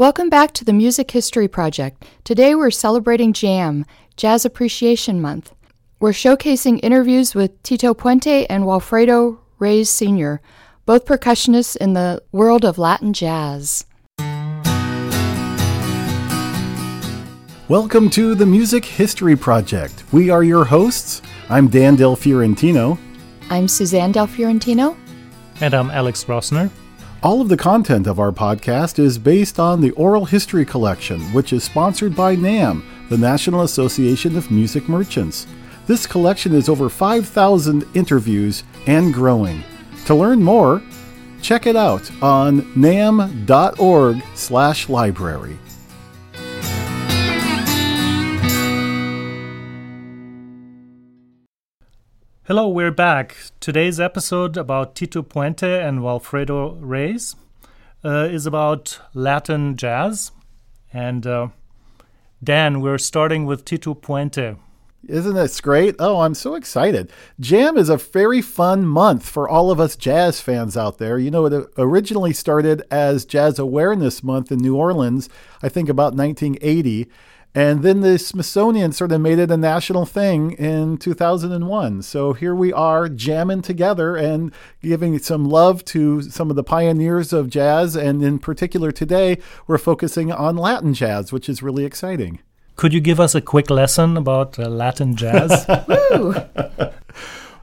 Welcome back to the Music History Project. Today we're celebrating JAM, Jazz Appreciation Month. We're showcasing interviews with Tito Puente and Walfredo Reyes Sr., both percussionists in the world of Latin jazz. Welcome to the Music History Project. We are your hosts. I'm Dan Del Fiorentino. I'm Suzanne Del Fiorentino. And I'm Alex Rossner. All of the content of our podcast is based on the Oral History Collection, which is sponsored by NAMM, the National Association of Music Merchants. This collection is over 5,000 interviews and growing. To learn more, check it out on namm.org/library. Hello, we're back. Today's episode about Tito Puente and Walfredo Reyes uh, is about Latin jazz. And uh, Dan, we're starting with Tito Puente. Isn't this great? Oh, I'm so excited. Jam is a very fun month for all of us jazz fans out there. You know, it originally started as Jazz Awareness Month in New Orleans, I think about 1980. And then the Smithsonian sort of made it a national thing in 2001. So here we are jamming together and giving some love to some of the pioneers of jazz. And in particular, today, we're focusing on Latin jazz, which is really exciting. Could you give us a quick lesson about uh, Latin jazz?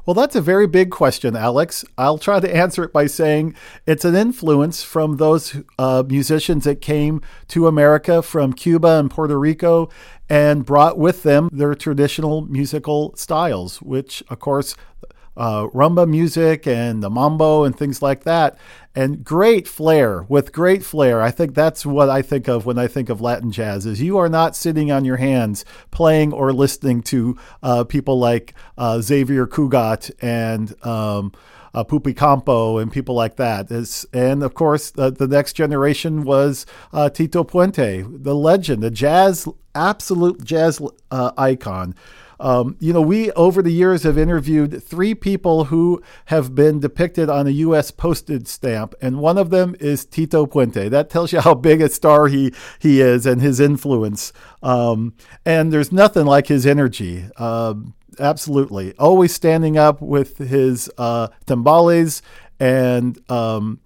Well, that's a very big question, Alex. I'll try to answer it by saying it's an influence from those uh, musicians that came to America from Cuba and Puerto Rico and brought with them their traditional musical styles, which, of course, uh, rumba music and the mambo and things like that. And great flair with great flair. I think that's what I think of when I think of Latin jazz is you are not sitting on your hands playing or listening to uh, people like uh, Xavier Cugat and um, uh, Pupi Campo and people like that. It's, and of course, the, the next generation was uh, Tito Puente, the legend, the jazz, absolute jazz uh, icon. Um, you know, we over the years have interviewed three people who have been depicted on a U.S. postage stamp, and one of them is Tito Puente. That tells you how big a star he he is and his influence. Um, and there's nothing like his energy. Um, absolutely, always standing up with his uh, timbales and um,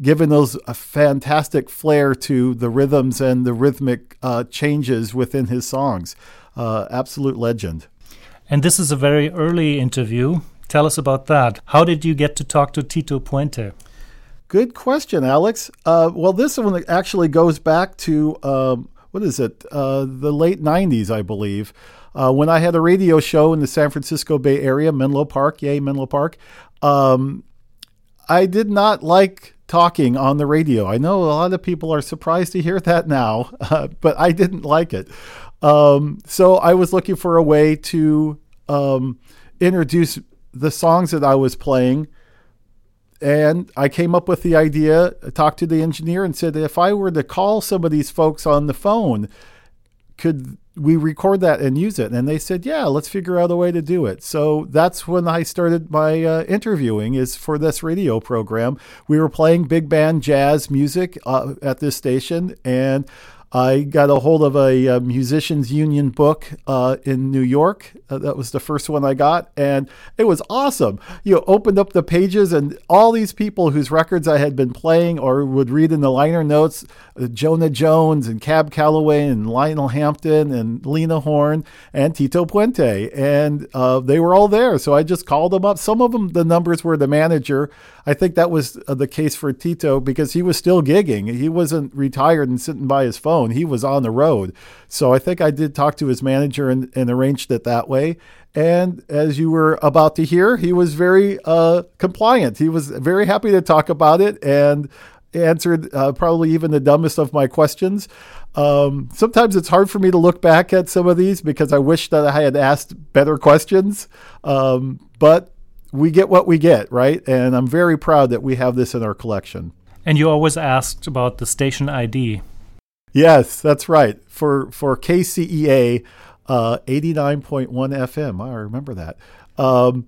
giving those a fantastic flair to the rhythms and the rhythmic uh, changes within his songs. Uh, absolute legend. And this is a very early interview. Tell us about that. How did you get to talk to Tito Puente? Good question, Alex. Uh, well, this one actually goes back to um, what is it? Uh, the late '90s, I believe, uh, when I had a radio show in the San Francisco Bay Area, Menlo Park. Yay, Menlo Park. Um, I did not like talking on the radio. I know a lot of people are surprised to hear that now, uh, but I didn't like it. Um, so I was looking for a way to um, introduce the songs that I was playing. And I came up with the idea, I talked to the engineer, and said, if I were to call some of these folks on the phone, could we record that and use it? And they said, yeah, let's figure out a way to do it. So that's when I started my uh, interviewing is for this radio program. We were playing big band jazz music uh, at this station, and I got a hold of a, a uh, musicians union book uh, in New York. Uh, that was the first one I got, and it was awesome. You know, opened up the pages, and all these people whose records I had been playing or would read in the liner notes uh, Jonah Jones and Cab Calloway and Lionel Hampton and Lena Horne and Tito Puente, and uh, they were all there. So I just called them up. Some of them, the numbers were the manager. I think that was uh, the case for Tito because he was still gigging. He wasn't retired and sitting by his phone. He was on the road. So I think I did talk to his manager and, and arranged it that way. And as you were about to hear, he was very uh, compliant. He was very happy to talk about it and answered uh, probably even the dumbest of my questions. Um, sometimes it's hard for me to look back at some of these because I wish that I had asked better questions. Um, but we get what we get, right? And I'm very proud that we have this in our collection. And you always asked about the station ID. Yes, that's right. For for KCEA, uh, eighty nine point one FM. I remember that. Um,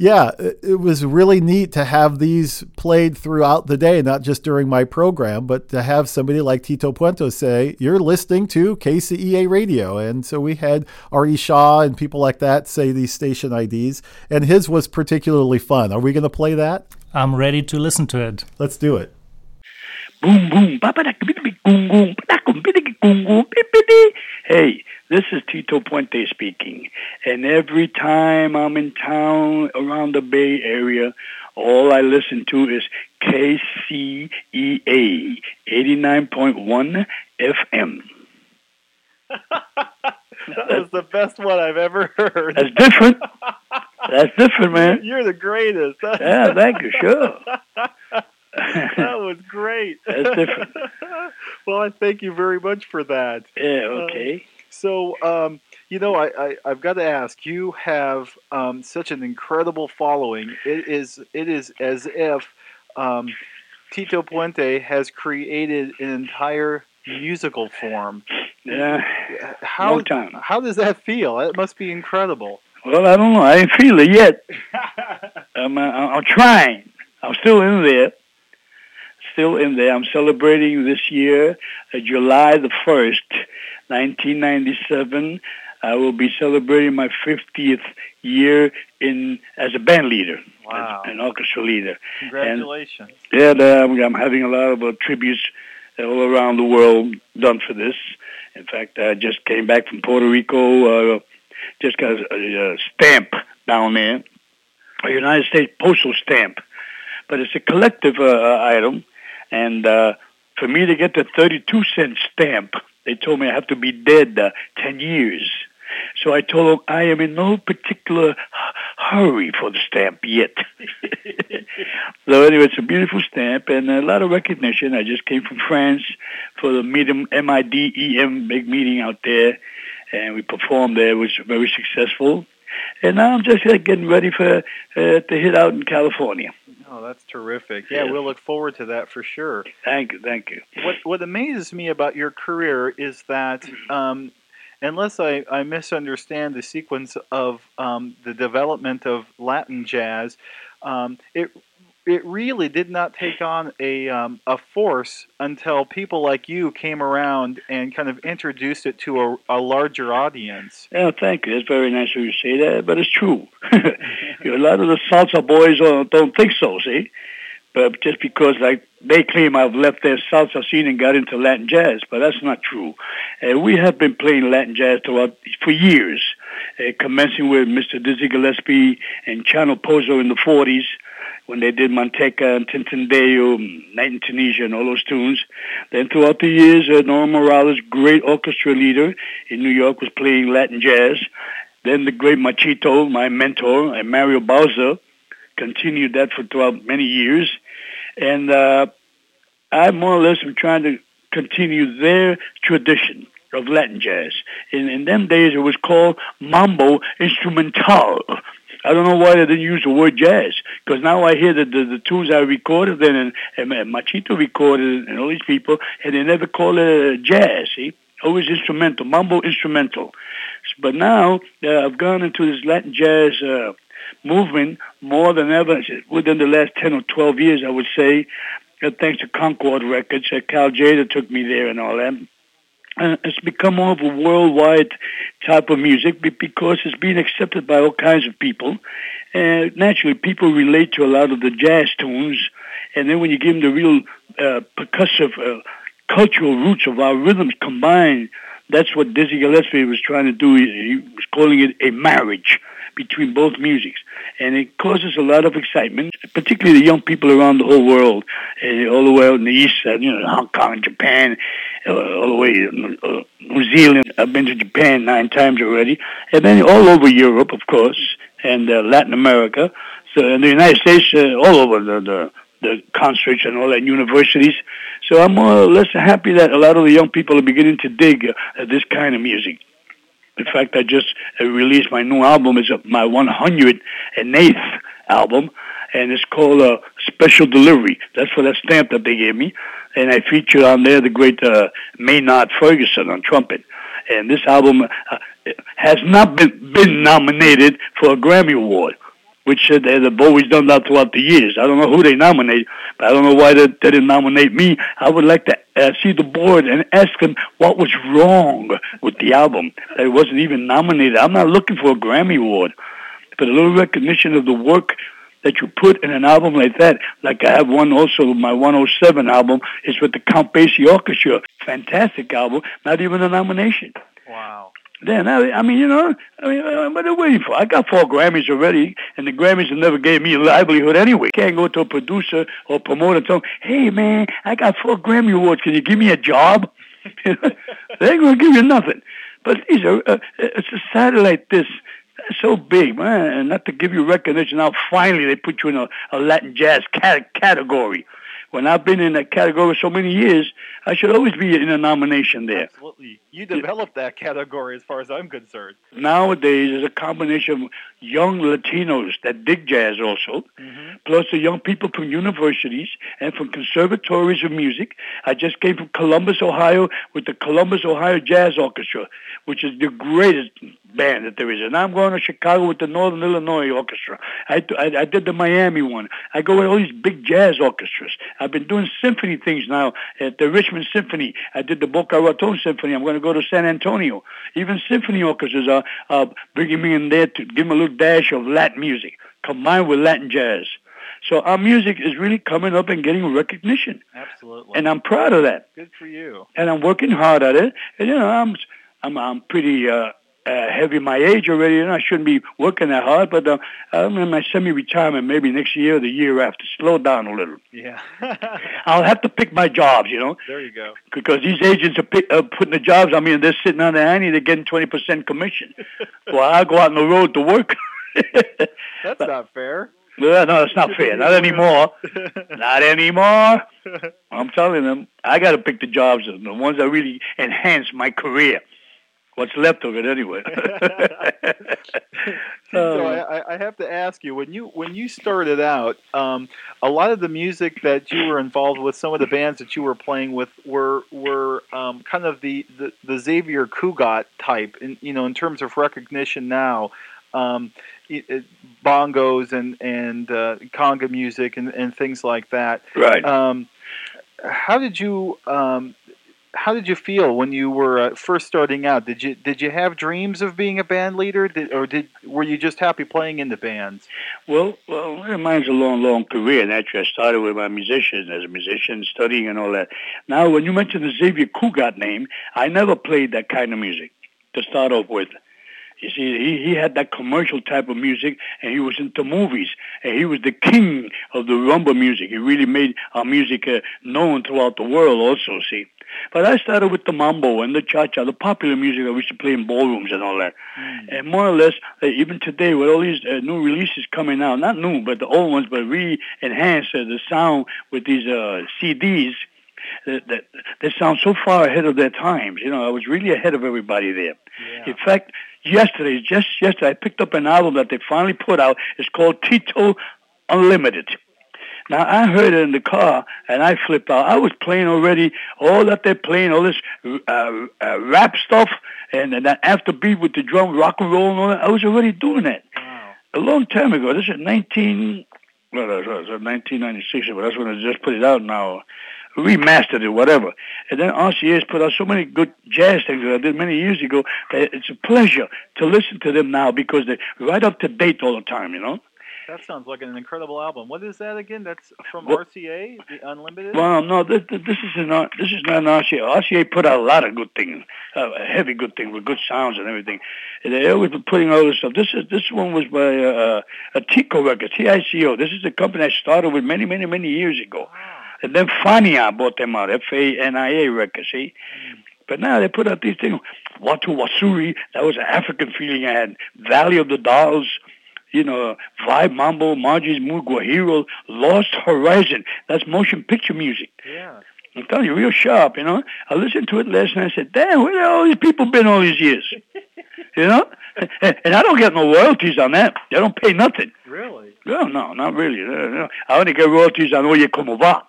Yeah, it was really neat to have these played throughout the day, not just during my program, but to have somebody like Tito Puente say, You're listening to KCEA radio. And so we had Artie Shaw and people like that say these station IDs, and his was particularly fun. Are we going to play that? I'm ready to listen to it. Let's do it. Boom, boom. Hey, this is Tito Puente speaking. And every time I'm in town around the Bay Area, all I listen to is KCEA 89.1 FM. that was the best one I've ever heard. That's different. That's different, man. You're the greatest. yeah, thank you. Sure. that was great. That's different. well, I thank you very much for that. Yeah, okay. Uh, so, um, you know, I, I, have got to ask. You have um, such an incredible following. It is it is as if um, Tito Puente has created an entire musical form. Yeah, how long time. how does that feel? It must be incredible. Well, I don't know. I ain't feel it yet. I'm, uh, I'm trying. I'm still in there still in there. I'm celebrating this year, uh, July the 1st, 1997. I will be celebrating my 50th year in as a band leader, wow. an orchestra leader. Congratulations! And, yeah, I'm, I'm having a lot of uh, tributes all around the world done for this. In fact, I just came back from Puerto Rico. Uh, just got a, a, stamp down there, a United States postal stamp, but it's a collective uh, item. And uh, for me to get the 32 cent stamp, they told me I have to be dead uh, 10 years. So I told them I am in no particular hurry for the stamp yet. so anyway, it's a beautiful stamp and a lot of recognition. I just came from France for the Midem, M-I-D-E-M big meeting out there, and we performed there, which was very successful. And now I'm just uh, getting ready for uh, to hit out in California. Oh, that's terrific. Yeah, we'll look forward to that for sure. Thank you, thank you. What what amazes me about your career is that um, unless I, I misunderstand the sequence of um, the development of Latin jazz, um, it it really did not take on a um, a force until people like you came around and kind of introduced it to a, a larger audience. Yeah, thank you. It's very nice of you to say that, but it's true. a lot of the salsa boys don't, don't think so. See, but just because like they claim I've left their salsa scene and got into Latin jazz, but that's not true. Uh, we have been playing Latin jazz throughout for years, uh, commencing with Mr. Dizzy Gillespie and Chano Pozo in the 40s when they did Manteca and Tin Tin Deo, Night in Tunisia, and all those tunes. Then throughout the years, uh, Morales, great orchestra leader in New York, was playing Latin jazz. Then the great Machito, my mentor, and Mario Bauza, continued that for throughout many years. And uh, I more or less am trying to continue their tradition of Latin jazz. In, in them days, it was called mambo instrumental. I don't know why they didn't use the word jazz because now I hear that the, the tunes I recorded and, and, and Machito recorded and all these people and they never call it jazz. See, always instrumental, mambo instrumental. But now uh, I've gone into this Latin jazz uh, movement more than ever within the last ten or twelve years. I would say, uh, thanks to Concord Records, uh, Cal Tjader took me there and all that uh, it's become more of a worldwide type of music because it's being accepted by all kinds of people. And naturally, people relate to a lot of the jazz tunes, and then when you give them the real uh, percussive, uh, cultural roots of our rhythms combined, that's what Dizzy Gillespie was trying to do. He was calling it a marriage between both musics. And it causes a lot of excitement, particularly the young people around the whole world, all the way out in the east, uh, you know, Hong Kong, Japan, all the way uh, New Zealand. I've been to Japan nine times already. And then all over Europe, of course, and uh, Latin America. So in the United States, uh, all over the, the the concerts and all that universities. So I'm more or less happy that a lot of the young people are beginning to dig uh, this kind of music. In fact, I just uh, released my new album. It's my 108th album, and it's called uh, Special Delivery. That's for that stamp that they gave me. And I featured on there the great uh, Maynard Ferguson on trumpet. And this album uh, has not been, been nominated for a Grammy Award which uh, they, they've always done that throughout the years. I don't know who they nominate, but I don't know why they, they didn't nominate me. I would like to uh, see the board and ask them what was wrong with the album it wasn't even nominated. I'm not looking for a Grammy award, but a little recognition of the work that you put in an album like that. Like I have one also, my 107 album is with the Count Basie Orchestra. Fantastic album, not even a nomination. Wow. Then I, I mean, you know, I mean, uh, what are they waiting for? I got four Grammys already, and the Grammys have never gave me a livelihood anyway. Can't go to a producer or promoter and tell them, "Hey, man, I got four Grammy awards. Can you give me a job?" they ain't gonna give you nothing. But these are uh, it's a satellite this so big, man, and not to give you recognition. Now finally they put you in a, a Latin jazz cat- category. When I've been in that category so many years, I should always be in a nomination there. Absolutely. You developed that category as far as I'm concerned. Nowadays, there's a combination of young Latinos that dig jazz also, Mm-hmm. plus the young people from universities and from conservatories of music. I just came from Columbus, Ohio, with the Columbus, Ohio Jazz Orchestra, which is the greatest band that there is. And I'm going to Chicago with the Northern Illinois Orchestra. I, I, I did the Miami one. I go with all these big jazz orchestras. I've been doing symphony things now at the Richmond Symphony. I did the Boca Raton Symphony. I'm going to go to San Antonio. Even symphony orchestras are, are bringing me in there to give them a little dash of Latin music combined with Latin jazz. So our music is really coming up and getting recognition, Absolutely. and I'm proud of that. Good for you. And I'm working hard at it. And you know, I'm I'm I'm pretty uh, uh, heavy my age already, and I shouldn't be working that hard. But uh, I'm in my semi-retirement, maybe next year or the year after. Slow down a little. Yeah. I'll have to pick my jobs, you know, there you go. because these agents are, pick, are putting the jobs. I mean, they're sitting on the ante, they're getting twenty percent commission. well, I go out on the road to work. That's not fair. Well, no, it's not fair. Not anymore. Not anymore. I'm telling them, I got to pick the jobs, the ones that really enhance my career. What's left of it, anyway. so Uh, I, I have to ask you when you when you started out, um, a lot of the music that you were involved with, some of the bands that you were playing with, were were um, kind of the, the, the Xavier Cugat type, in, you know, in terms of recognition now. Um, it, it- bongos and and uh, conga music and, and things like that. right. Um, how did you um, how did you feel when you were uh, first starting out? Did you did you have dreams of being a band leader, did, or did were you just happy playing in the bands? Well, well, mine's a long, long career. And actually, I started with my musician as a musician, studying and all that. Now, when you mention the Xavier Cugat name, I never played that kind of music to start off with. You see, he, he had that commercial type of music, and he was into movies, and he was the king of the rumba music. He really made our music uh, known throughout the world also, see. But I started with the mambo and the cha-cha, the popular music that we used to play in ballrooms and all that. And more or less, uh, even today, with all these uh, new releases coming out, not new, but the old ones, but re-enhance uh, the sound with these uh, CDs, that, that they sound so far ahead of their times. You know, I was really ahead of everybody there. In fact, yesterday, just yesterday, I picked up an album that they finally put out. It's called Tito Unlimited. Now I heard it in the car and I flipped out. I was playing already all that they're playing, all this uh, uh, rap stuff and, and that afterbeat with the drum, rock and roll and all that. I was already doing that Wow. a long time ago. This is 19, well, that's, that's 1996, but that's when I just put it out now. Remastered it, whatever. And then RCA's put out so many good jazz things that I did many years ago that it's a pleasure to listen to them now because they're right up to date all the time, you know? That sounds like an incredible album. What is that again? That's from Well- RCA, the Unlimited. Well, no, this, this is not this is not an RCA. RCA put out a lot of good things, uh, heavy good things with good sounds and everything. And they always been putting all this stuff. This is this one was by uh, a Tico record, T-I-C-O. This is a company I started with many, many, many years ago. And then Fania bought them out, F-A-N-I-A record, see? But now they put out these things. Watu Wasuri, that was an African feeling I had. Valley of the Dolls, you know, Vibe Mambo, Margie's Mood, Guajiro, Lost Horizon. That's motion picture music. yeah. I'm telling you, real sharp, you know. I listened to it last night. I said, damn, where have all these people been all these years? you know? And I don't get no royalties on that. They don't pay nothing. Really? No, no, not really. No, no. I only get royalties on Oye Como Va,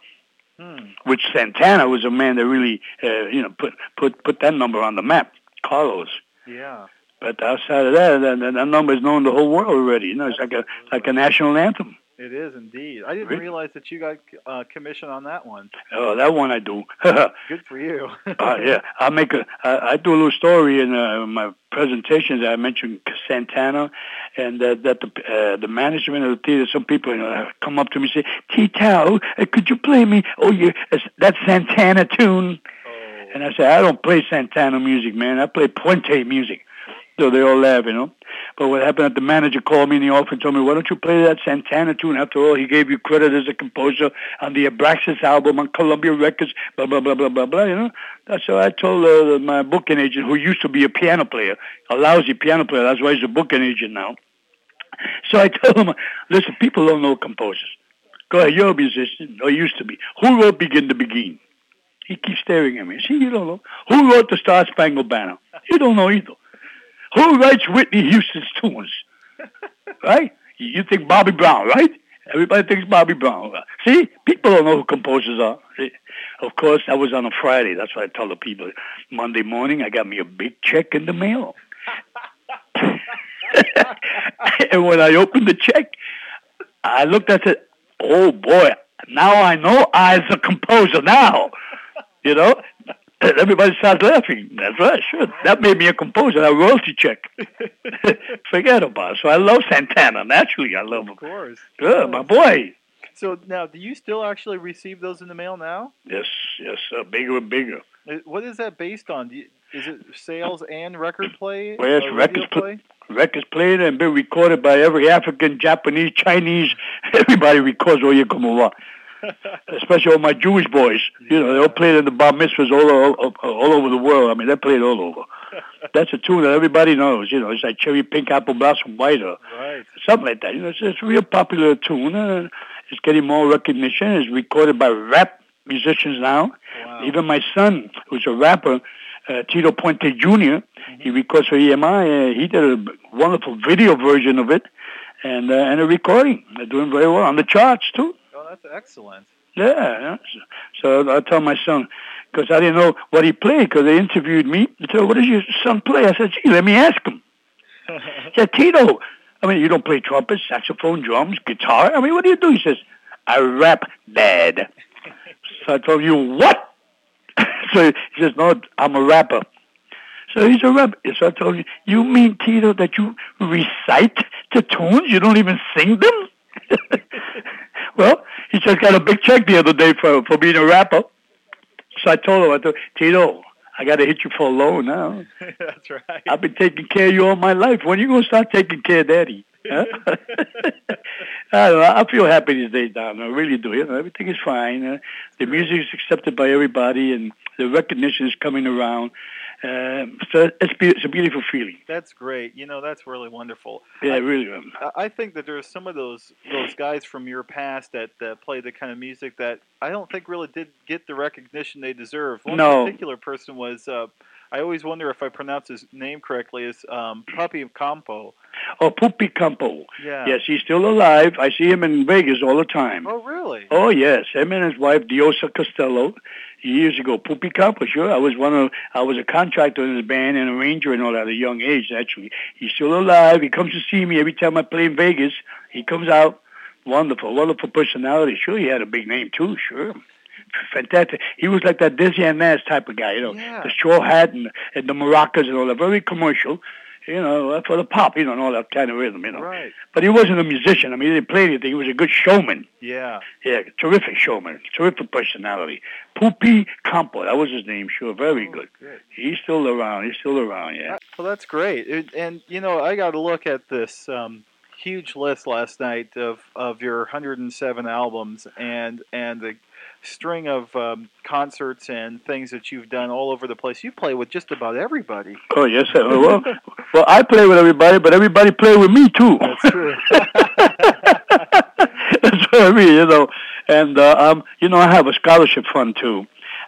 Hmm. which Santana was a man that really, uh, you know, put, put, put that number on the map. Carlos. Yeah. But outside of that, that, that number is known the whole world already. You know, it's like a like a national anthem. It is indeed. I didn't realize that you got uh, commission on that one. Oh, that one I do. uh, Good for you. yeah, I make a. I, I do a little story in uh, my presentations. I mentioned Santana, and that that the uh, the management of the theater. Some people you know come up to me and say, "Tito, uh, could you play me? Oh, you that Santana tune." Oh. And I say, I don't play Santana music, man. I play Puente music. So they all laugh, you know. But what happened? The manager called me in the office and told me, "Why don't you play that Santana tune? After all, he gave you credit as a composer on the Abraxas album on Columbia Records." Blah blah blah blah blah blah. You know. So I told uh, my booking agent, who used to be a piano player, a lousy piano player. That's why he's a booking agent now. So I told him, "Listen, people don't know composers. Go ahead, you're a musician, or used to be. Who wrote Begin the Beguine?" He keeps staring at me. See, you don't know. Who wrote the Star Spangled Banner? You don't know either. Who writes Whitney Houston's tunes? Right? You think Bobby Brown, right? Everybody thinks Bobby Brown. See, people don't know who composers are. See? Of course, that was on a Friday. That's why I tell the people. Monday morning, I got me a big check in the mail. and when I opened the check, I looked at it. Oh boy! Now I know I's a composer. Now, you know. Everybody starts laughing. That's right, sure. That made me a composer. A royalty check. Forget about it. So I love Santana. Naturally, I love him. Of course. Yeah, my boy. So now, do you still actually receive those in the mail now? Yes, yes, uh, bigger and bigger. Uh, What is that based on? Do you, is it sales and record play? Well, yes, or records radio pl- Records played and been recorded by every African, Japanese, Chinese. Everybody records Oye Va. Especially all my Jewish boys. You know, they all played in the bar mitzvahs all, all, all over the world. I mean, they played all over. That's a tune that everybody knows. You know, it's like Cherry Pink Apple Blossom White or Right. something like that. You know, it's, it's a real popular tune. Uh, it's getting more recognition. It's recorded by rap musicians now. Wow. Even my son, who's a rapper, uh, Tito Puente junior he records for EMI. Uh, he did a wonderful video version of it, and uh, and a recording. They're doing very well on the charts too. That's excellent. Yeah. So, I tell my son because I didn't know what he played because they interviewed me. They said, "What does your son play?" I said, "Gee, let me ask him." He said, "Tito, I mean, you don't play trumpet, saxophone, drums, guitar. I mean, what do you do?" He says, "I rap bad." So I told him, "You what?" so he says, "No, I'm a rapper." So he's a rapper. So I told him, "You mean Tito that you recite the tunes? You don't even sing them?" well, he just got a big check the other day for for being a rapper. So I told him, I told Tito, I got to hit you for a loan now. that's right. I've been taking care of you all my life. When are you gonna start taking care of Daddy? Huh? I don't know. I feel happy these days, Don. I really do. You know, everything is fine. Uh, the music is accepted by everybody, and the recognition is coming around. Um, so it's, be- it's a beautiful feeling. That's great. You know, that's really wonderful. Yeah, I- really. Um, I- think that there are some of those those guys from your past that, that play the kind of music that I don't think really did get the recognition they deserve. One No. particular person was uh, I always wonder if I pronounce his name correctly is um, Puppy Campo. oh, Pupi Campo. Yeah. Yes, he's still alive. I see him in Vegas all the time. Oh, really? Oh yes, him and his wife Diosa Costello. Years ago, Pupi Campo. Sure, I was one of. I was a contractor in his band and arranger and all that at a young age. Actually, he's still alive. He comes to see me every time I play in Vegas. He comes out. Wonderful, wonderful personality. Sure, he had a big name too. Sure, fantastic. He was like that Desi Arnaz type of guy. You know, Yeah. the straw hat and, and the maracas and all that. Very commercial. You know, for the pop. You know, and all that kind of rhythm. You know. Right. But he wasn't a musician. I mean, he didn't play anything. He was a good showman. Yeah. Yeah, terrific showman, terrific personality. Pupi Campo, that was his name, sure, very Oh, good. good. He's still around, he's still around, yeah. Well, that's great. It, and you know, I got to look at this um, huge list last night of, of your 107 albums and and the string of um, concerts and things that you've done all over the place. You play with just about everybody. Oh, yes, sir. Well, well, I play with everybody, but everybody play with me, too. That's true. That's what I mean, you know. And, uh, um, you know, I have a scholarship fund, too.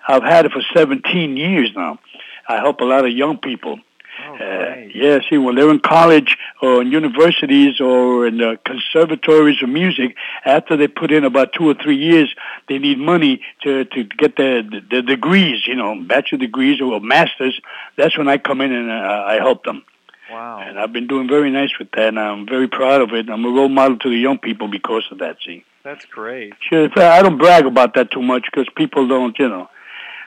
I've had it for 17 years now. I help a lot of young people. Oh, Uh, yeah, see, when they're in college or in universities or in the conservatories of music, after they put in about two or three years, they need money to, to get their, their degrees, you know, bachelor degrees or masters. That's when I come in and uh, I help them. Wow. And I've been doing very nice with that, and I'm very proud of it. I'm a role model to the young people because of that, see. That's great. Sure, I don't brag about that too much because people don't, you know.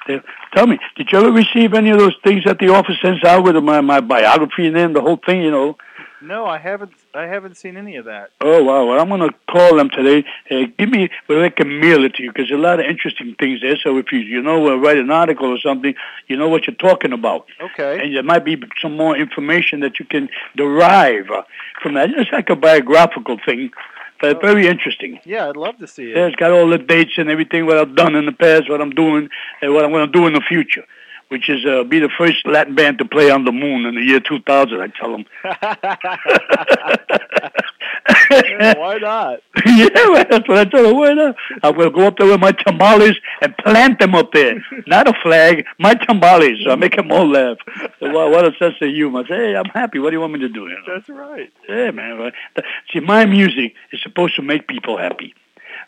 They, tell me, did you ever receive any of those things that the office sends out with my, my biography and then the whole thing, you know? No, I haven't. I haven't seen any of that. Oh wow! Well, I'm going to call them today. Uh, give me, well, they can mail it to you because there's a lot of interesting things there. So if you you know uh, write an article or something, you know what you're talking about. Okay. And there might be some more information that you can derive uh, from that. It's like a biographical thing, very interesting. Yeah, I'd love to see it. Yeah, it's got all the dates and everything, what I've done in the past, what I'm doing, and what I'm going to do in the future, which is uh, be the first Latin band to play on the moon in the year 2000, I tell them. Yeah, why not? yeah, well, that's what I tell them. Why not? Going to go up there with my tamales and plant them up there. Not a flag, my tamales. So I make them all laugh. So what, what a sense of humor. I say, hey, I'm happy. What do you want me to do? You know? That's right. Yeah, man. Th- See, my music is supposed to make people happy.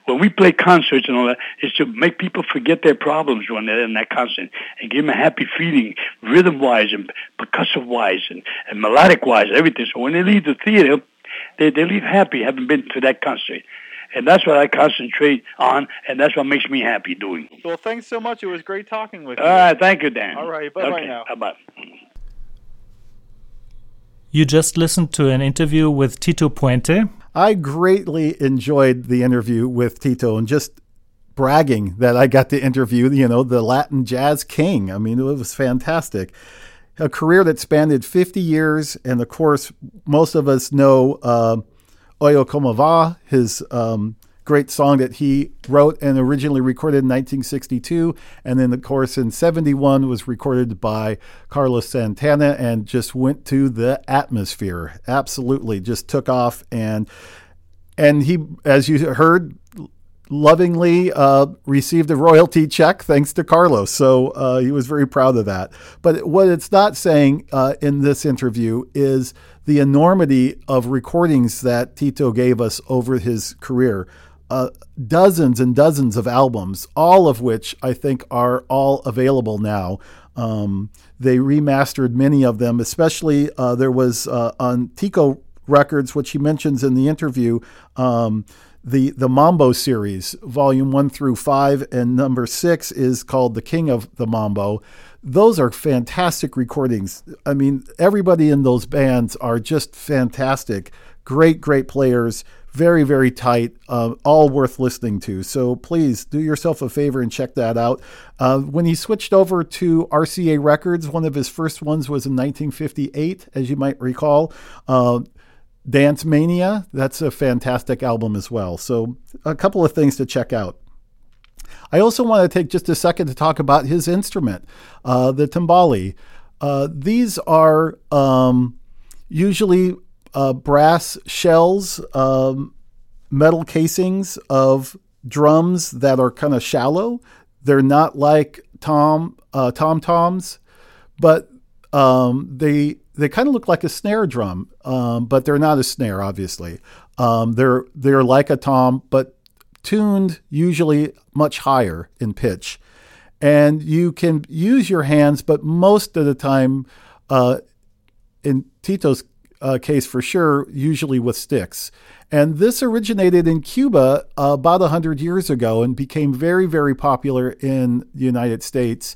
When we play concerts and all that, is to make people forget their problems when they're in that concert and give them a happy feeling, rhythm-wise and percussive-wise and, and melodic-wise, everything. So when they leave the theater, they, they leave happy having been to that concert. And that's what I concentrate on, and that's what makes me happy doing. Well, thanks so much. It was great talking with you. All right, thank you, Dan. All right, bye-bye okay, now. Bye-bye. You just listened to an interview with Tito Puente. I greatly enjoyed the interview with Tito and just bragging that I got to interview, you know, the Latin jazz king. I mean, it was fantastic. A career that spanned 50 years, and of course, most of us know uh, Oye Como Va, his um, great song that he wrote and originally recorded in 1962, and then, of course, in 71 was recorded by Carlos Santana and just went to the atmosphere. Absolutely, just took off and and he, as you heard, lovingly uh, received a royalty check thanks to Carlos. So uh, he was very proud of that. But what it's not saying uh, in this interview is the enormity of recordings that Tito gave us over his career. Uh, dozens and dozens of albums, all of which I think are all available now. Um, they remastered many of them, especially uh, there was uh, on Tico Records, which he mentions in the interview. Um, the the Mambo series, volume one through five, and number six is called The King of the Mambo. Those are fantastic recordings. I mean, everybody in those bands are just fantastic. Great, great players. Very, very tight. Uh, all worth listening to. So please do yourself a favor and check that out. Uh, when he switched over to RCA Records, one of his first ones was in 1958, as you might recall. Uh, Dance Mania, that's a fantastic album as well. So, a couple of things to check out. I also want to take just a second to talk about his instrument, uh, the timbali. Uh, these are um, usually uh, brass shells, um, metal casings of drums that are kind of shallow. They're not like tom uh, tom toms, but um, they they kind of look like a snare drum, um, but they're not a snare, obviously. Um, they're they're like a tom, but tuned usually much higher in pitch, and you can use your hands, but most of the time, uh, in Tito's uh, case for sure, usually with sticks. And this originated in Cuba uh, about 100 years ago and became very, very popular in the United States.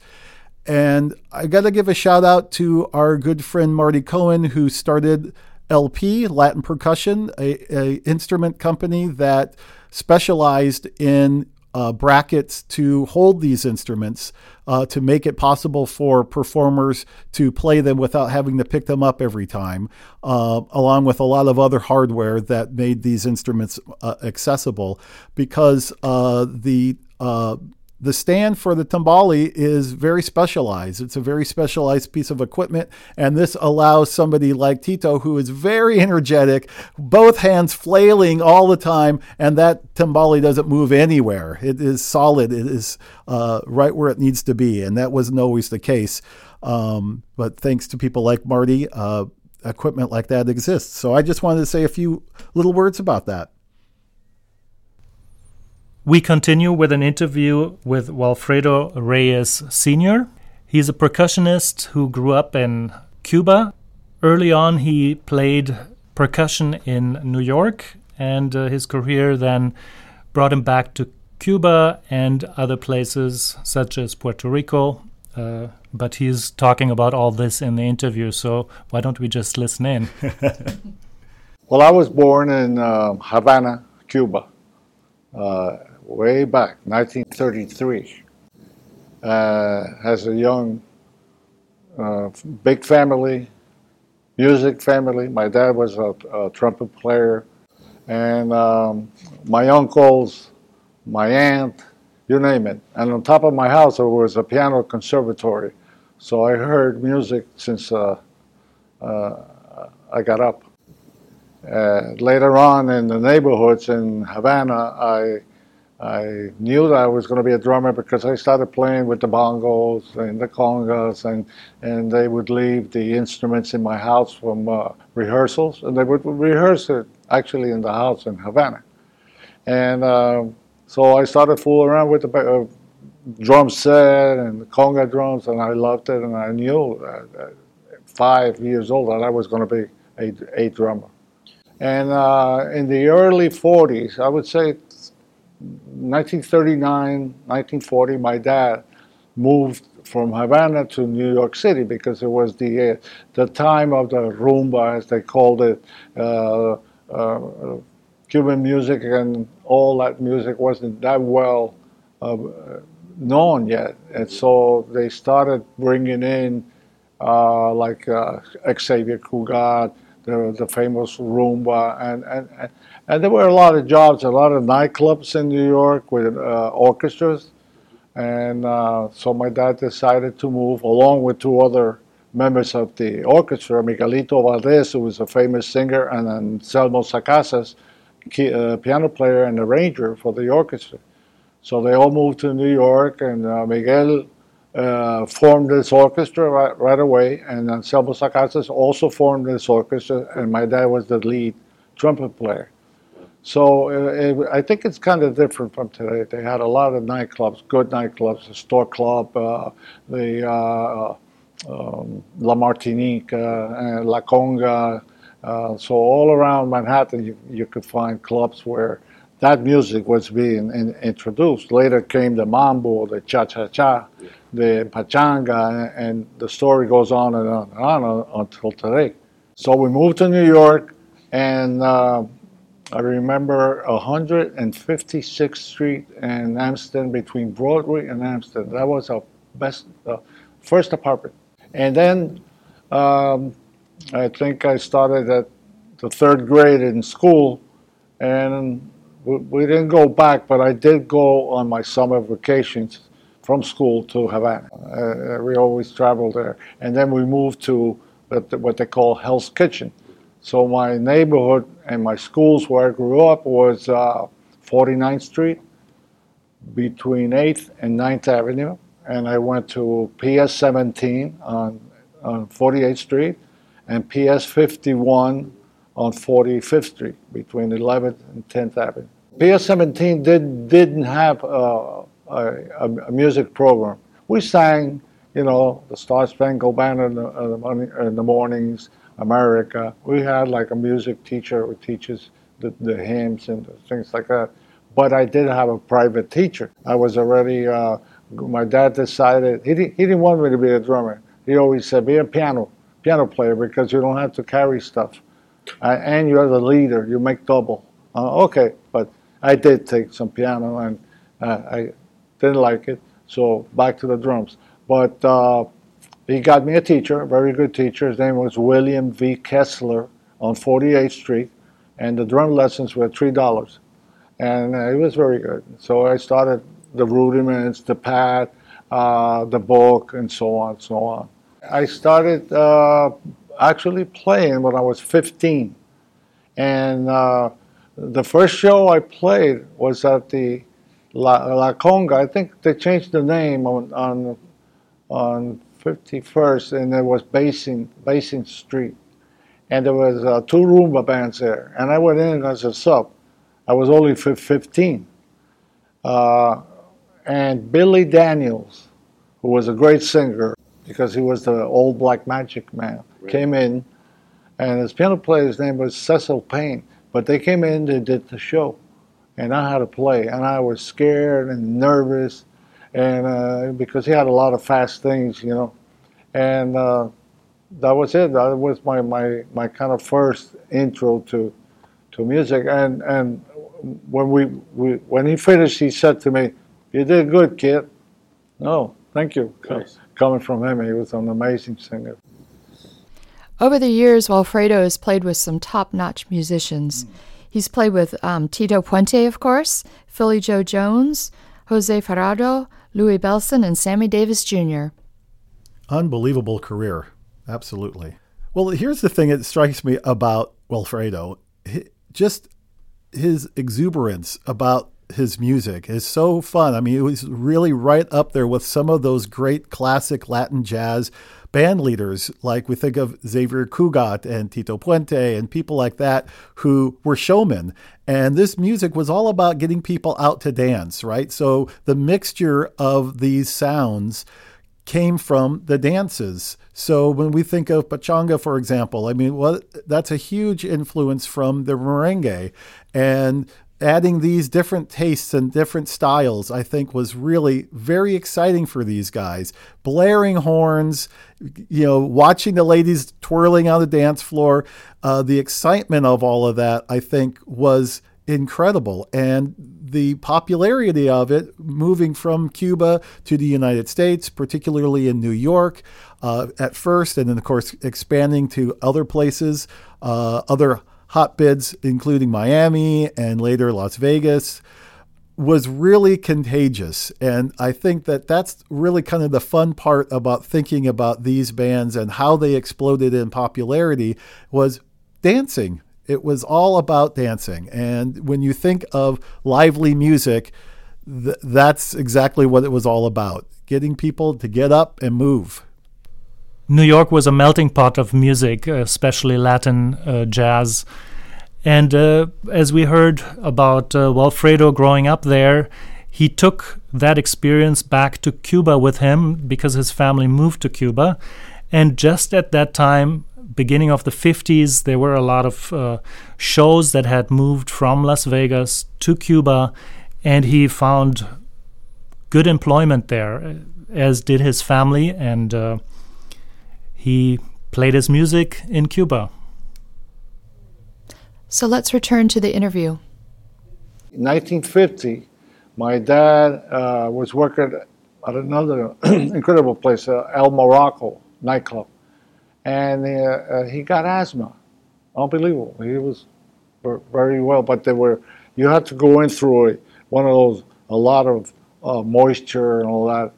And I got to give a shout out to our good friend Marty Cohen, who started LP, Latin Percussion, a, a instrument company that specialized in uh, brackets to hold these instruments uh, to make it possible for performers to play them without having to pick them up every time, uh, along with a lot of other hardware that made these instruments uh, accessible. Because uh, the uh, the stand for the timbali is very specialized. It's a very specialized piece of equipment, and this allows somebody like Tito, who is very energetic, both hands flailing all the time, and that timbali doesn't move anywhere. It is solid. It is uh, right where it needs to be, and that wasn't always the case. Um, but thanks to people like Marty, uh, equipment like that exists. So I just wanted to say a few little words about that. We continue with an interview with Walfredo Reyes Sr. He's a percussionist who grew up in Cuba early on, he played percussion in New York, and uh, his career then brought him back to Cuba and other places such as Puerto Rico. Uh, but he's talking about all this in the interview, so why don't we just listen in? well, I was born in uh, Havana, Cuba, uh, way back, 1933. Uh, as a young, uh, big family, music family. My dad was a, a trumpet player, and um, my uncles, my aunt, you name it. And on top of my house, there was a piano conservatory. So I heard music since uh, uh, I got up. Uh, later on in the neighborhoods in Havana, I I knew that I was going to be a drummer because I started playing with the bongos and the congas, and, and they would leave the instruments in my house from uh, rehearsals, and they would rehearse it actually in the house in Havana. And uh, so I started fooling around with the uh, drum set and the conga drums, and I loved it, and I knew at five years old that I was going to be a, a drummer. And uh, in the early 40s, I would say 1939, 1940, my dad moved from Havana to New York City because it was the uh, the time of the rumba, as they called it. Uh, uh, Cuban music and all that music wasn't that well uh, known yet, and so they started bringing in uh, like uh, Xavier Cugat, the, the famous rumba, and, and and there were a lot of jobs, a lot of nightclubs in New York with uh, orchestras. And uh, so my dad decided to move along with two other members of the orchestra, Miguelito Valdez, who was a famous singer, and Anselmo Sacasas, key, uh, piano player and arranger for the orchestra. So they all moved to New York, and uh, Miguel uh, formed this orchestra right, right away, and Anselmo Sacasas also formed this orchestra, and my dad was the lead trumpet player. So uh, it, I think it's kind of different from today. They had a lot of nightclubs, good nightclubs, the Stork Club, uh, the uh, um, La Martinique, uh, La Conga. Uh, so all around Manhattan, you, you could find clubs where that music was being in, introduced. Later came the mambo, the cha-cha-cha, the pachanga, and the story goes on and on and on until today. So we moved to New York, and uh, I remember 156th Street and Amsterdam between Broadway and Amsterdam. That was our best uh, first apartment. And then um, I think I started at the third grade in school, and we, we, didn't go back, but I did go on my summer vacations from school to Havana. Uh, we always traveled there. And then we moved to what they call Hell's Kitchen so my neighborhood and my schools where I grew up was uh, 49th Street between 8th and 9th Avenue. And I went to PS 17 on, on 48th Street and PS 51 on 45th Street between 11th and 10th Avenue. PS 17 did, didn't have uh, a, a, music program. We sang, you know, the Star Spangled Banner in the, in the mornings America. We had like a music teacher who teaches the, the hymns and things like that. But I did have a private teacher. I was already, uh, my dad decided, he, didn't, he didn't want me to be a drummer. He always said, be a piano, piano player because you don't have to carry stuff. Uh, and you're the leader, you make double. Uh, okay, but I did take some piano and uh, I didn't like it, so back to the drums. But uh, he got me a teacher, a very good teacher. His name was William V. Kessler on 48th Street, and the drum lessons were three dollars, and uh, it was very good. So I started the rudiments, the pad, uh, the book, and so on, so on. I started uh, actually playing when I was 15, and uh, the first show I played was at the La, La Conga. I think they changed the name on on on 51st, and it was Basin, Basin Street. And there was uh, two Rumba bands there. And I went in as a sub. I was only 15. Uh, and Billy Daniels, who was a great singer, because he was the old black magic man, right. came in and his piano player's name was Cecil Payne. But they came in, they did the show, and I had to play, and I was scared and nervous, and uh, because he had a lot of fast things, you know, and uh, that was it. That was my, my, my kind of first intro to to music. And and when we, we when he finished, he said to me, "You did good, kid." No, thank you. Nice. Coming from him, he was an amazing singer. Over the years, Walfredo has played with some top notch musicians. He's played with um, Tito Puente, of course, Philly Joe Jones, Jose Fajardo, Louis Bellson and Sammy Davis Jr. Unbelievable career. Absolutely. Well, here's the thing that strikes me about Walfredo. He, just his exuberance about his music is so fun. I mean, it was really right up there with some of those great classic Latin jazz band leaders, like we think of Xavier Cugat and Tito Puente and people like that who were showmen. And this music was all about getting people out to dance, right? So the mixture of these sounds came from the dances. So when we think of pachanga, for example, I mean, well, that's a huge influence from the merengue, and adding these different tastes and different styles, I think, was really very exciting for these guys. Blaring horns, you know, watching the ladies twirling on the dance floor, uh, the excitement of all of that, I think, was incredible. And the popularity of it moving from Cuba to the United States, particularly in New York uh, at first, and then, of course, expanding to other places, uh, other hotbeds, including Miami and later Las Vegas. Was really contagious. And I think that that's really kind of the fun part about thinking about these bands and how they exploded in popularity was dancing it was all about dancing. And when you think of lively music, th- that's exactly what it was all about getting people to get up and move. New York was a melting pot of music, especially Latin uh, jazz. And uh, as we heard about uh, Walfredo growing up there, he took that experience back to Cuba with him because his family moved to Cuba. And just at that time, beginning of the 50s, there were a lot of uh, shows that had moved from Las Vegas to Cuba, and he found good employment there, as did his family, and uh, he played his music in Cuba. So let's return to the interview. In 1950, my dad uh, was working at another incredible place, uh, El Morocco nightclub and uh, uh, he got asthma. Unbelievable. He was very well, but they were you had to go in through a, one of those a lot of uh, moisture and all that.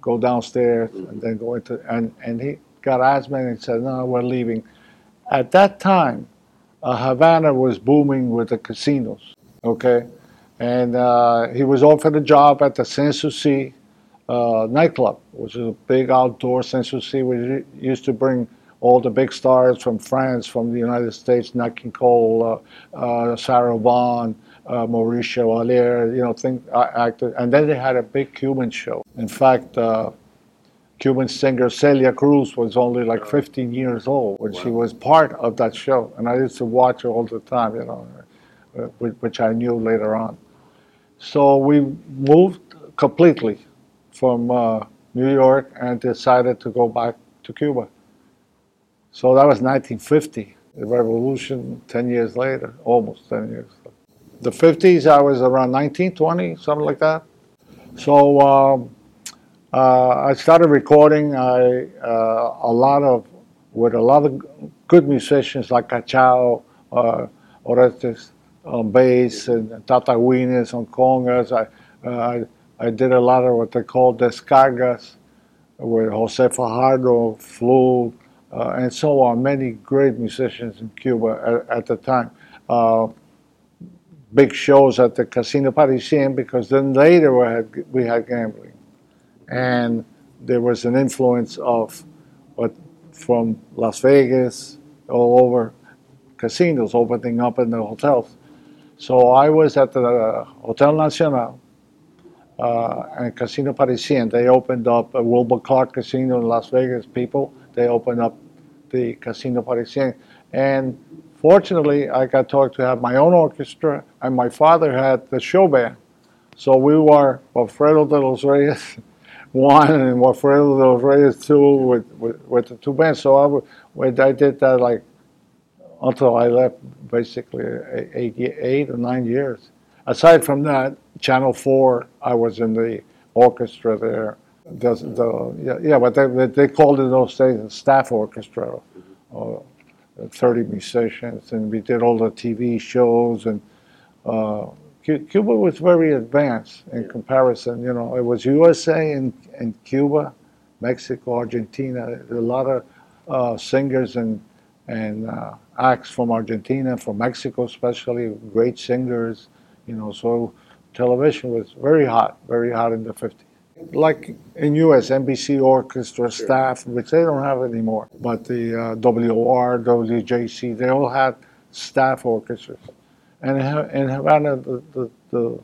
Go downstairs and then go into and and he got asthma and said, "No, we're leaving." At that time, uh, Havana was booming with the casinos. Okay, and uh, he was offered a job at the Sans Souci uh, nightclub, which is a big outdoor Sans Souci. We used to bring all the big stars from France, from the United States, King Cole, uh, uh, Sarah Vaughan, uh, Maurice Chevalier, you know, think, actors. And then they had a big Cuban show. In fact, Cuban singer Celia Cruz was only like 15 years old when wow. she was part of that show. And I used to watch her all the time, you know, uh, which I knew later on. So we moved completely from uh, New York and decided to go back to Cuba. So that was 1950. The revolution 10 years later, almost 10 years. The 50s, I was around 19, 20, something like that. So um, I started recording I, uh, a lot of, with a lot of good musicians like Cachao, uh, Orestes on bass, and Tata Güines on congas. I, uh, I did a lot of what they call descargas with Jose Fajardo, Flu, uh, and so on. Many great musicians in Cuba at, at the time. Uh, big shows at the Casino Parisien because then later we had, we had gambling. And there was an influence of what from Las Vegas all over casinos opening up in the hotels. So I was at the Hotel Nacional uh, and Casino Parisien. They opened up a Wilbur Clark Casino in Las Vegas. People, they opened up the Casino Parisien. And fortunately, I got talked to have my own orchestra, and my father had the show band. So we were Walfredo de los Reyes one and Walfredo de los Reyes two with, with, with the two bands. So I, would, I did that like until I left, basically eight, eight or nine years. Aside from that, Channel 4, I was in the orchestra there. The, the, yeah, yeah, but they, they called it those days a staff orchestra, uh, 30 musicians, and we did all the TV shows. And uh, Cuba was very advanced in comparison. You know, it was USA and, and Cuba, Mexico, Argentina. A lot of uh, singers and and uh, acts from Argentina, from Mexico, especially great singers. You know, so television was very hot, very hot in the 50s. Like in U.S., NBC orchestra staff, which they don't have anymore, but the uh, WOR, WJZ, they all had staff orchestras. And in Havana, the, the, the,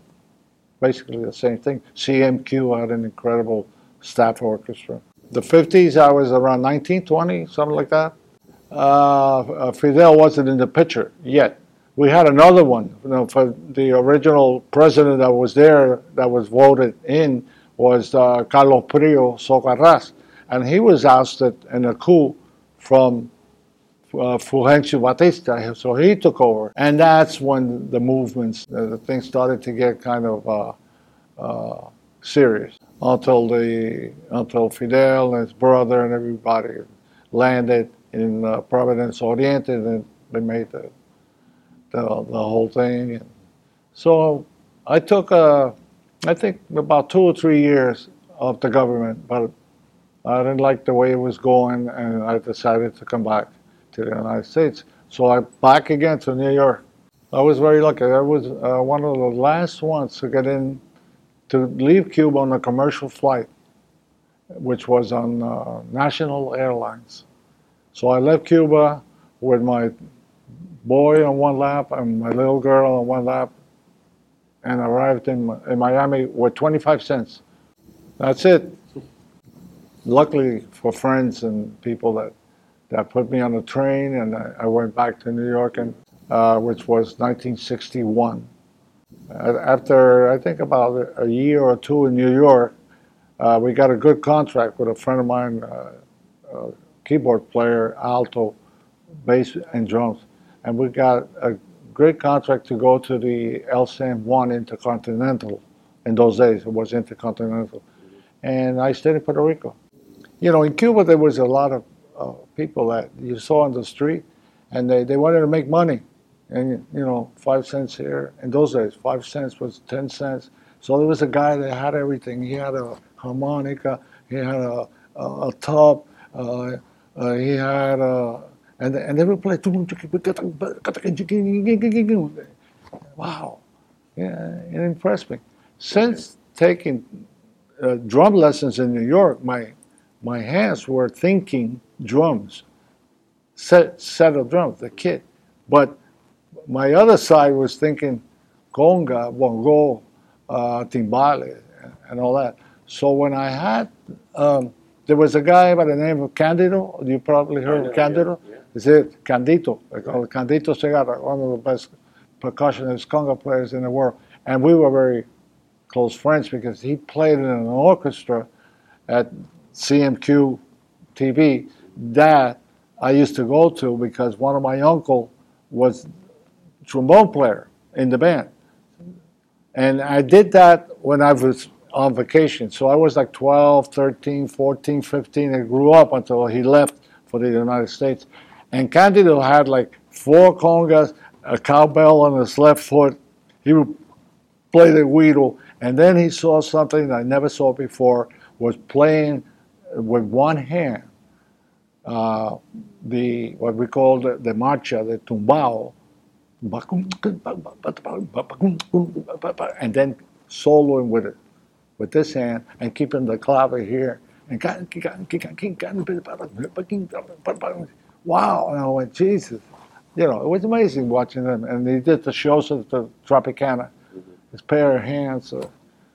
basically the same thing. CMQ had an incredible staff orchestra. The 50s, I was around 19, 20, something like that. Uh, uh, Fidel wasn't in the picture yet we had another one. You know, for the original president that was there, that was voted in, was uh, Carlos Prio Socarras, and he was ousted in a coup from uh, Batista, so he took over, and that's when the movements, uh, the things started to get kind of uh, uh, serious. Until the until Fidel and his brother and everybody landed in uh, Providence Oriente, and they made the the, the whole thing. And so I took, I think, about two or three years of the government, but I didn't like the way it was going, and I decided to come back to the United States. So I back again to New York. I was very lucky. I was uh, one of the last ones to get in to leave Cuba on a commercial flight, which was on uh, National Airlines. So I left Cuba with my boy on one lap and my little girl on one lap and arrived in, in Miami with 25 cents. That's it. Luckily for friends and people that, that put me on the train and I, went back to New York, and, uh, which was 1961. After, I think about a year or two in New York, uh, we got a good contract with a friend of mine, uh, a keyboard player, alto, bass, and drums and we got a great contract to go to the El San Juan Intercontinental. In those days, it was Intercontinental. And I stayed in Puerto Rico. You know, in Cuba, there was a lot of uh, people that you saw on the street, and they, they wanted to make money. And, you know, five cents here. In those days, five cents was 10 cents. So there was a guy that had everything. He had a harmonica, he had a, a, a tub, uh, uh, he had a, and and they would play. Wow, yeah, it impressed me. Since taking uh, drum lessons in New York, my my hands were thinking drums, set set of drums, the kit, but my other side was thinking conga, bongo, uh, timbales, and all that. So when I had, um, there was a guy by the name of Candido. You probably heard of Candido. Yeah, yeah. Is it Candito, they call it Candito Segarra, one of the best percussionist conga players in the world. And we were very close friends because he played in an orchestra at CMQ TV that I used to go to because one of my uncle was trombone player in the band. And I did that when I was on vacation. So I was like 12, 13, 14, 15. I grew up until he left for the United States. And Candido had like four congas, a cowbell on his left foot. He would play the guiro. And then he saw something I never saw before, was playing with one hand uh, the what we call the, the marcha, the tumbao, and then soloing with it, with this hand, and keeping the clave here, and wow. And I went, Jesus. You know, it was amazing watching them. And they did the shows at the Tropicana, mm-hmm. his pair of hands. Uh,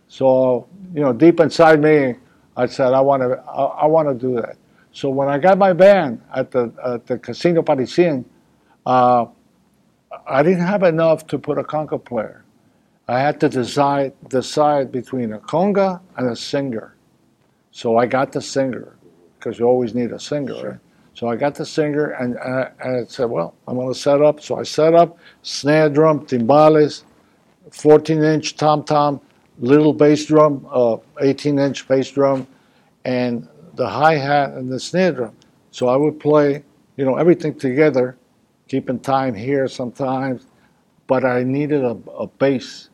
so, you know, deep inside me, I said, I want to, I, I want to do that. So when I got my band at the at the Casino Parisien, uh, I didn't have enough to put a conga player. I had to decide decide between a conga and a singer. So I got the singer because you always need a singer. Sure. Right? So I got the singer and, and, I, I said, well, I'm going to set up. So I set up snare drum, timbales, 14 inch tom tom, little bass drum, uh, 18 inch bass drum, and the hi hat and the snare drum. So I would play, you know, everything together, keeping time here sometimes, but I needed a, a bass.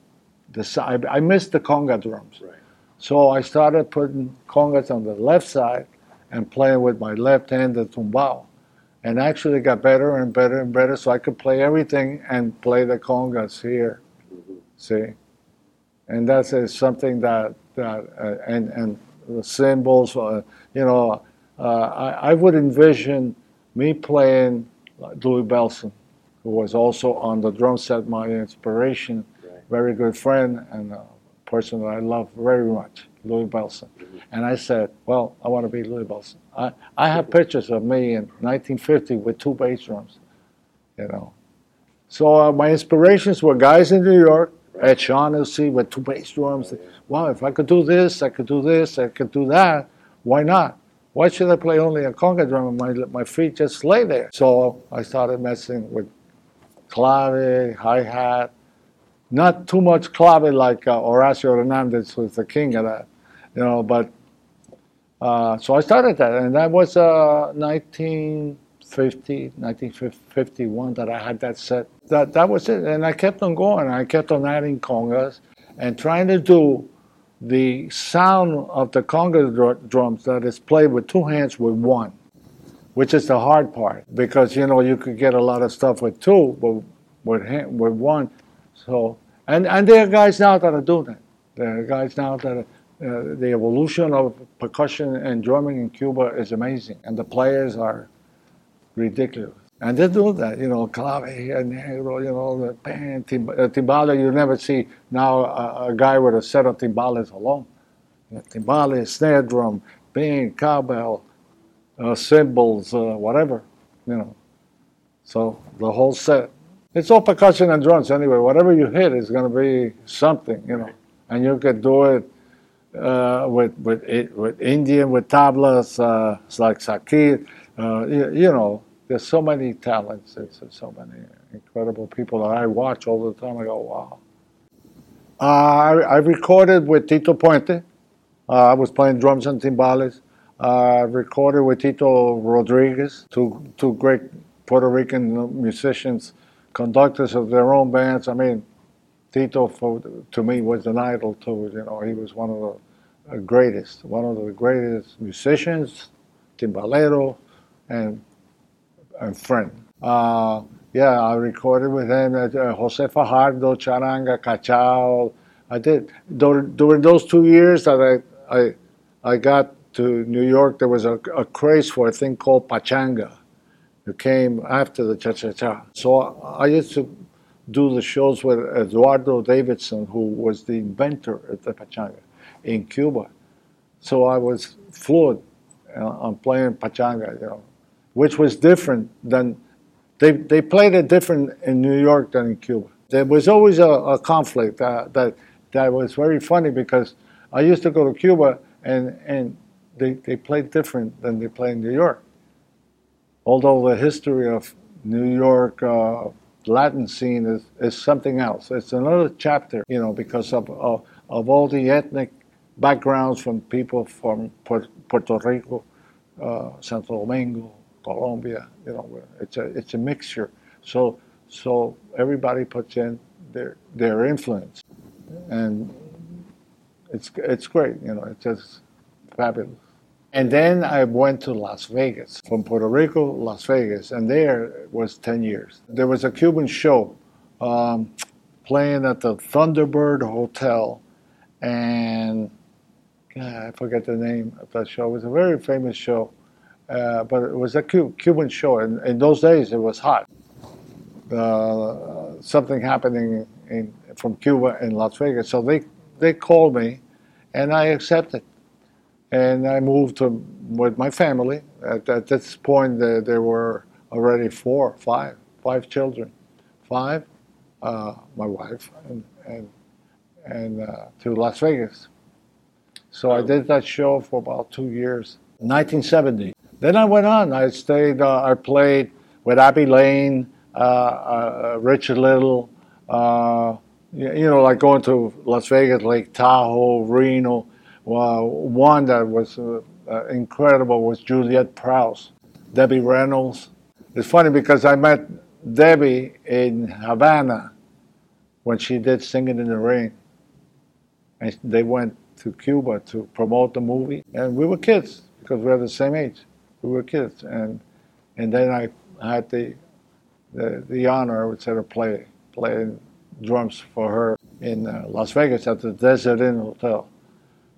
The, I, I missed the conga drums. Right. So I started putting congas on the left side and playing with my left hand the tumbao. And actually got better and better and better so I could play everything and play the congas here. Mm-hmm. See? And that's uh, something that, that uh, and, and the cymbals, uh, you know, uh, I, I would envision me playing Louis Bellson, who was also on the drum set, my inspiration, right. very good friend and a person that I love very much, Louis Bellson. Mm-hmm. And I said, well, I want to be Louis Bellson. I, I have pictures of me in 1950 with two bass drums, you know. So uh, my inspirations were guys in New York, Ed Shaughnessy with two bass drums. Wow, if I could do this, I could do this, I could do that. Why not? Why should I play only a conga drum and my, my feet just lay there? So I started messing with clave, hi-hat, not too much clave like uh, Horacio Hernandez was the king of that, you know, but uh, so I started that, and that was uh, 1950, 1951 that I had that set. That that was it, and I kept on going. I kept on adding congas and trying to do the sound of the conga dr- drums that is played with two hands with one, which is the hard part because you know you could get a lot of stuff with two, but with hand, with one. So and and there are guys now that are doing that. There are guys now that are uh, the evolution of percussion and drumming in Cuba is amazing, and the players are ridiculous. And they do that, you know, clave and you know, the band, uh, timbale. You never see now a, a, guy with a set of timbales alone. timbales, snare drum, pan, cowbell, uh, cymbals, uh, whatever, you know. So the whole set. It's all percussion and drums anyway. Whatever you hit is going to be something, you know. And you can do it uh, with with with Indian with tablas, uh, like Zakir. Uh, you, you, know, there's so many talents. It's, so many incredible people that I watch all the time. I go, wow. Uh, I, I, recorded with Tito Puente. Uh, I was playing drums and timbales. I recorded with Tito Rodriguez, two two great Puerto Rican musicians, conductors of their own bands. I mean, Tito, for, to me, was an idol too. You know, he was one of the greatest, one of the greatest musicians, timbalero, and and friend. Uh, yeah, I recorded with him at uh, Jose Fajardo, Charanga, Cachao. I did during, those two years that I, I I got to New York. There was a, a craze for a thing called pachanga. It came after the cha cha cha. So I used to do the shows with Eduardo Davidson, who was the inventor of the pachanga in Cuba. So I was fluent uh, on playing pachanga, you know, which was different than they they played it different in New York than in Cuba. There was always a, a conflict uh, that that was very funny because I used to go to Cuba and and they, they played different than they play in New York. Although the history of New York uh, Latin scene is, is something else. It's another chapter, you know, because of, of, of all the ethnic backgrounds from people from Puerto Rico, uh, Santo Domingo, Colombia. You know, it's a it's a mixture. So so everybody puts in their their influence, and it's it's great. You know, it's just fabulous. And then I went to Las Vegas, from Puerto Rico, Las Vegas, and there was 10 years. There was a Cuban show um, playing at the Thunderbird Hotel, and yeah, I forget the name of that show. It was a very famous show, uh, but it was a Cuban show, and in those days it was hot. Uh, something happening in, from Cuba in Las Vegas, so they they called me, and I accepted and I moved to, with my family. At, at this point, there, there were already four, five, five children, five, uh, my wife, and and, and uh, to Las Vegas. So I did that show for about two years, 1970. Then I went on. I stayed. Uh, I played with Abbe Lane, uh, uh, Richard Little. Uh, you know, like going to Las Vegas, Lake Tahoe, Reno. One that was incredible was Juliet Prowse, Debbie Reynolds. It's funny because I met Debbie in Havana when she did Singing in the Rain. And they went to Cuba to promote the movie. And we were kids because we were the same age. We were kids. And and then I had the the, the honor, I would say, to play playing drums for her in uh, Las Vegas at the Desert Inn Hotel.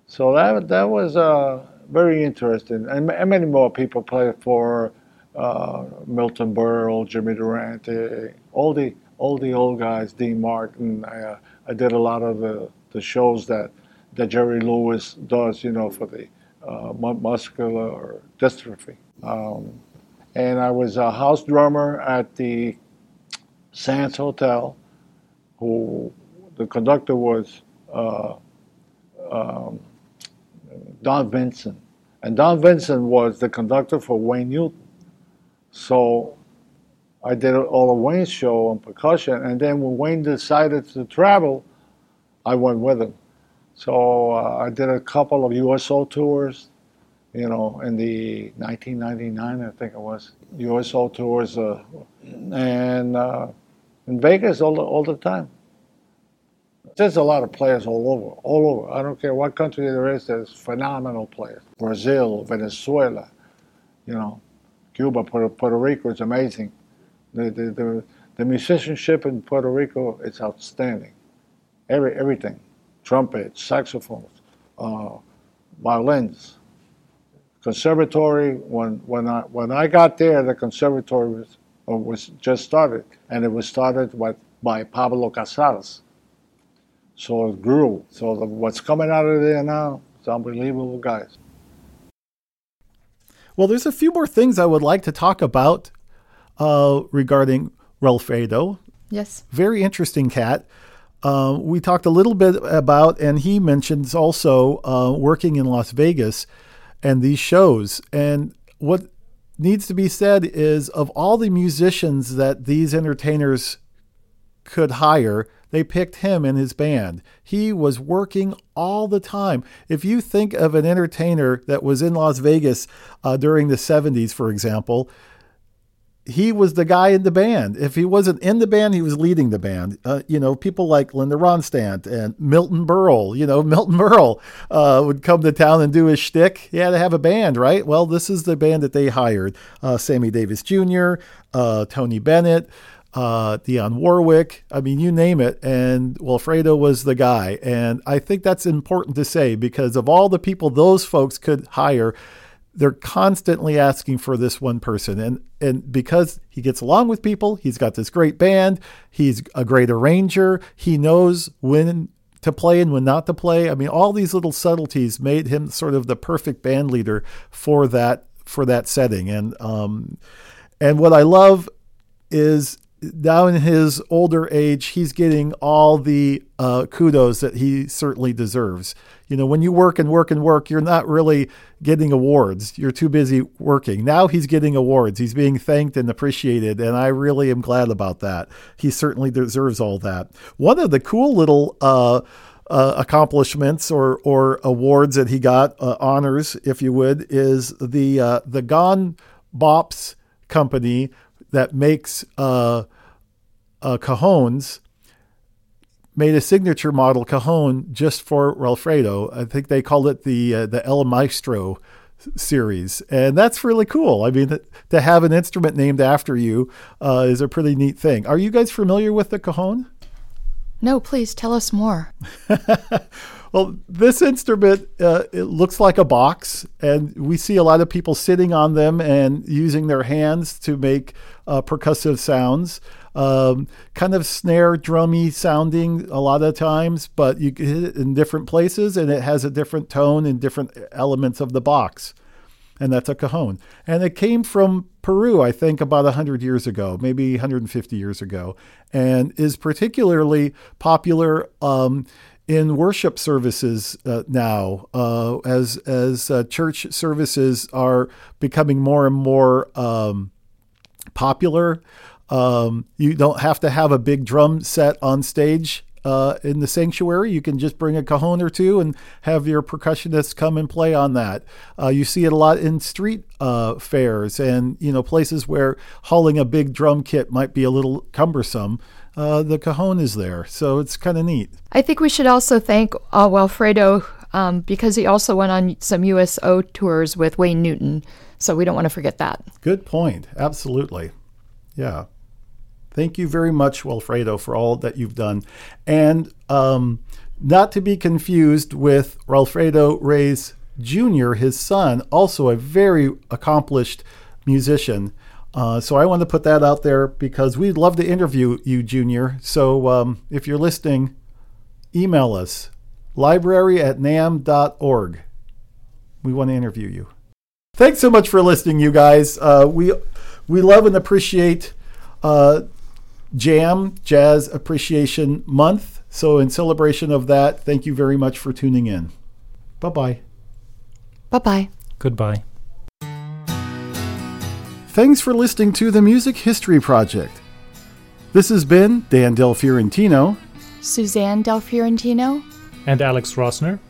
So that that was uh, very interesting. And, and many more people played for uh, Milton Berle, Jimmy Durante, all the all the old guys, Dean Martin. I, uh, I did a lot of the, the shows that that Jerry Lewis does, you know, for the uh, muscular dystrophy. Um, and I was a house drummer at the Sands Hotel, who the conductor was uh, um, Don Vincent. And Don Vincent was the conductor for Wayne Newton. So I did all of Wayne's show on percussion, and then when Wayne decided to travel, I went with him. So uh, I did a couple of USO tours, you know, in the 1999, I think it was, USO tours, uh, and uh, in Vegas all the, all the time. There's a lot of players all over, all over. I don't care what country there is, there's phenomenal players. Brazil, Venezuela, you know, Cuba, Puerto, Puerto Rico is amazing. The, the, the, the musicianship in Puerto Rico is outstanding. Every, everything trumpet, saxophones, uh, violins. Conservatory, when, when, I, when I got there, the conservatory was, uh, was just started, and it was started by, by Pablo Casals. So it grew. So the, what's coming out of there now, it's unbelievable, guys. Well, there's a few more things I would like to talk about uh, regarding Walfredo. Yes. Very interesting cat. Uh, we talked a little bit about, and he mentions also uh, working in Las Vegas and these shows. And what needs to be said is of all the musicians that these entertainers could hire, they picked him and his band. He was working all the time. If you think of an entertainer that was in Las Vegas uh, during the 70s, for example, he was the guy in the band. If he wasn't in the band, he was leading the band. Uh, you know, people like Linda Ronstadt and Milton Berle. You know, Milton Berle uh, would come to town and do his shtick. He had to have a band, right? Well, this is the band that they hired: uh, Sammy Davis Jr., uh, Tony Bennett. Uh, Dionne Warwick, I mean, you name it. And Wilfredo was the guy. And I think that's important to say because of all the people those folks could hire, they're constantly asking for this one person. And and because he gets along with people he's got this great band he's a great arranger he knows when to play and when not to play. I mean all these little subtleties made him sort of the perfect band leader for that for that setting. And um and what i love is now in his older age, he's getting all the uh, kudos that he certainly deserves. You know, when you work and work and work, you're not really getting awards. You're too busy working. Now he's getting awards. He's being thanked and appreciated, and I really am glad about that. He certainly deserves all that. One of the cool little uh, uh, accomplishments or or awards that he got, uh, honors, if you would, is the uh, the Gon Bops company that makes uh, uh, cajones made a signature model cajon just for Walfredo. I think they called it the uh, the El Maestro series, and that's really cool. I mean, to have an instrument named after you uh, is a pretty neat thing. Are you guys familiar with the cajon? No, please tell us more. Well, this instrument uh, it looks like a box, and we see a lot of people sitting on them and using their hands to make uh, percussive sounds. Um, kind of snare drummy sounding a lot of times, but you hit it in different places, and it has a different tone in different elements of the box and that's a cajon. And it came from Peru, I think, about 100 years ago, maybe 150 years ago, and is particularly popular um, in worship services uh, now, uh, as as uh, church services are becoming more and more um, popular. Um, you don't have to have a big drum set on stage uh, in the sanctuary. You can just bring a cajon or two and have your percussionists come and play on that. Uh, you see it a lot in street uh, fairs and you know places where hauling a big drum kit might be a little cumbersome. Uh, the cajon is there, so it's kind of neat. I think we should also thank uh, Walfredo um, because he also went on some USO tours with Wayne Newton, so we don't want to forget that. Good point. Absolutely. Yeah. Thank you very much, Walfredo, for all that you've done. And um, not to be confused with Walfredo Reyes Jr., his son, also a very accomplished musician. Uh, so I want to put that out there because we'd love to interview you, Junior. So um, if you're listening, email us library at namm.org. We want to interview you. Thanks so much for listening, you guys. Uh, we we love and appreciate uh, Jam Jazz Appreciation Month. So, in celebration of that, thank you very much for tuning in. Bye bye. Bye bye. Goodbye. Thanks for listening to the Music History Project. This has been Dan Del Fiorentino. Suzanne Del Fiorentino. And Alex Rossner.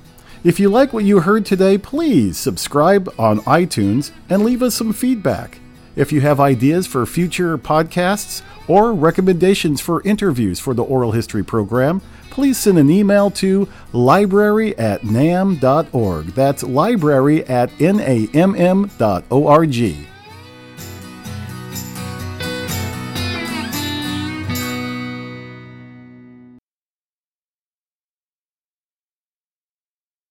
If you like what you heard today, please subscribe on iTunes and leave us some feedback. If you have ideas for future podcasts or recommendations for interviews for the oral history program, please send an email to library at namm.org. That's library at namm.org.